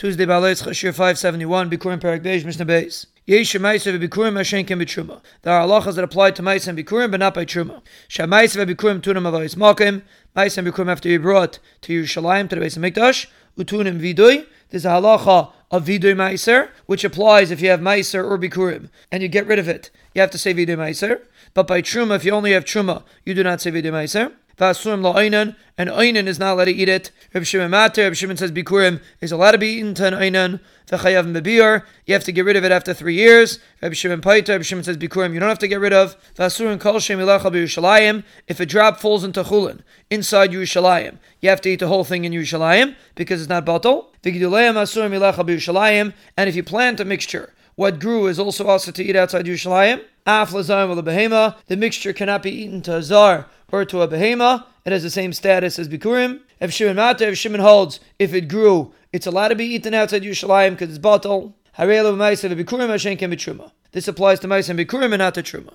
Tuesday, Balais Chashir 571, Bikurim Perek Beis, Mishnah Beis. Yesh Ma'aser v'Bikurim Hashem Ken b'Truma. There are halachas that apply to Ma'aser and Bikurim, but not by Truma. Sha'Ma'aser v'Bikurim tunim avayis makim. And Bikurim after you brought to Yerushalayim to the Beis Hamikdash. Utunim vidui. There's a halacha of vidui Ma'aser, which applies if you have Ma'aser or Bikurim, and you get rid of it. You have to say vidui Ma'aser. But by Truma, if you only have Truma, you do not say vidui Ma'aser. Vasurim la'aynan, and aynan is not allowed to eat it. Reb Shimon Mater, Reb Shimon says bikurim is allowed to be eaten to an aynan. V'chayav mebir, you have to get rid of it after three years. Reb Shimon Paita, Reb Shimon says bikurim you don't have to get rid of. Vasurim kol shem ilacha b'Yerushalayim, if a drop falls into chulin inside Yerushalayim, you have to eat the whole thing in Yerushalayim because it's not bottle. V'giduleim asurim ilacha b'Yerushalayim, and if you plant a mixture, what grew is also also to eat outside Yerushalayim. Af lazayim behema, the mixture cannot be eaten to a zar or to a behema. It has the same status as bikurim. If Shimon Mata, if Shimon holds, if it grew, it's allowed to be eaten outside Yerushalayim because it's bottle. This applies to Ma'is and Bikurim and not to Truma.